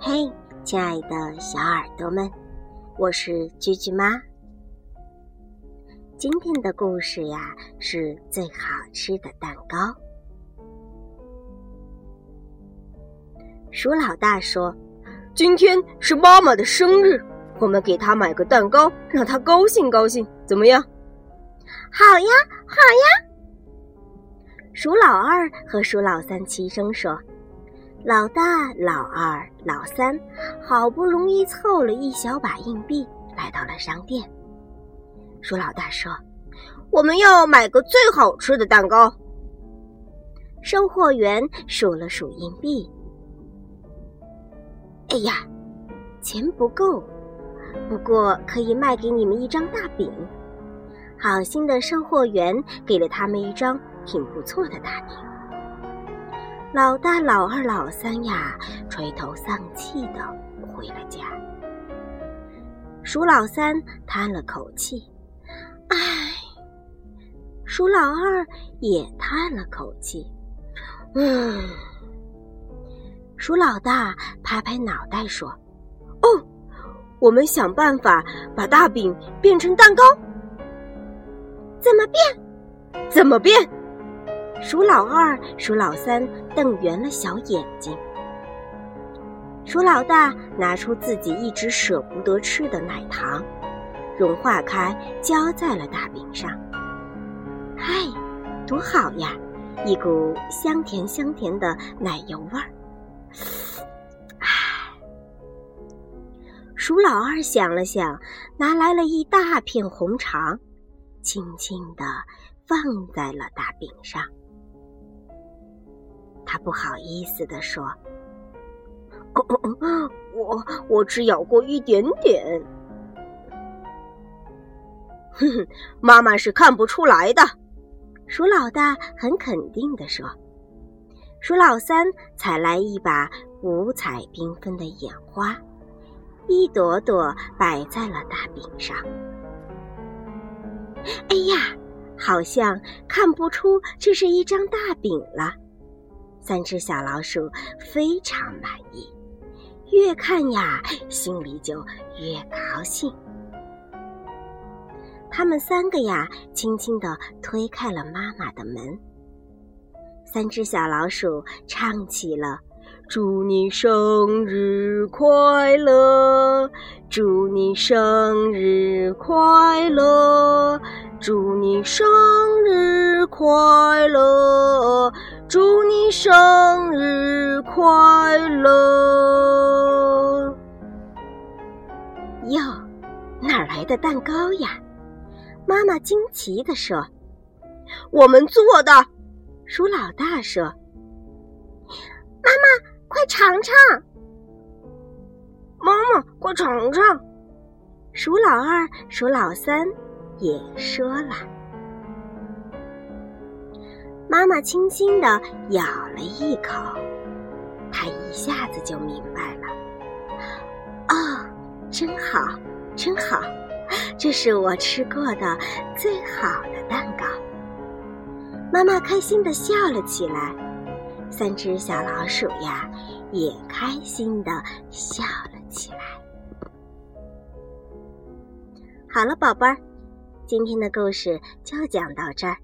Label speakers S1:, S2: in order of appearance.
S1: 嘿亲爱的小耳朵们，我是居居妈。今天的故事呀，是最好吃的蛋糕。鼠老大说：“
S2: 今天是妈妈的生日，我们给她买个蛋糕，让她高兴高兴，怎么样？”“
S1: 好呀，好呀！”鼠老二和鼠老三齐声说。老大、老二、老三好不容易凑了一小把硬币，来到了商店。鼠老大说：“
S2: 我们要买个最好吃的蛋糕。”
S1: 售货员数了数硬币，哎呀，钱不够，不过可以卖给你们一张大饼。好心的售货员给了他们一张挺不错的大饼。老大、老二、老三呀，垂头丧气的回了家。鼠老三叹了口气：“唉。”鼠老二也叹了口气：“嗯。”鼠老大拍拍脑袋说：“
S2: 哦，我们想办法把大饼变成蛋糕。
S1: 怎么变？
S2: 怎么变？”
S1: 鼠老二、鼠老三瞪圆了小眼睛。鼠老大拿出自己一直舍不得吃的奶糖，融化开，浇在了大饼上。嗨，多好呀！一股香甜香甜的奶油味儿。唉，鼠老二想了想，拿来了一大片红肠，轻轻地放在了大饼上。他不好意思地说：“
S2: 我我只咬过一点点。”哼哼，妈妈是看不出来的。
S1: 鼠老大很肯定地说：“鼠老三采来一把五彩缤纷的眼花，一朵朵摆在了大饼上。哎呀，好像看不出这是一张大饼了。”三只小老鼠非常满意，越看呀，心里就越高兴。他们三个呀，轻轻地推开了妈妈的门。三只小老鼠唱起了：“祝你生日快乐，祝你生日快乐，祝你生日快乐。”祝你生日快乐！哟，哪来的蛋糕呀？妈妈惊奇地说：“
S2: 我们做的。”
S1: 鼠老大说：“，尝尝！”
S2: 妈妈，快尝尝！
S1: 鼠老二、鼠老三也说了。妈妈轻轻地咬了一口，她一下子就明白了。哦，真好，真好，这是我吃过的最好的蛋糕。妈妈开心地笑了起来，三只小老鼠呀也开心的笑了起来。好了，宝贝儿，今天的故事就讲到这儿。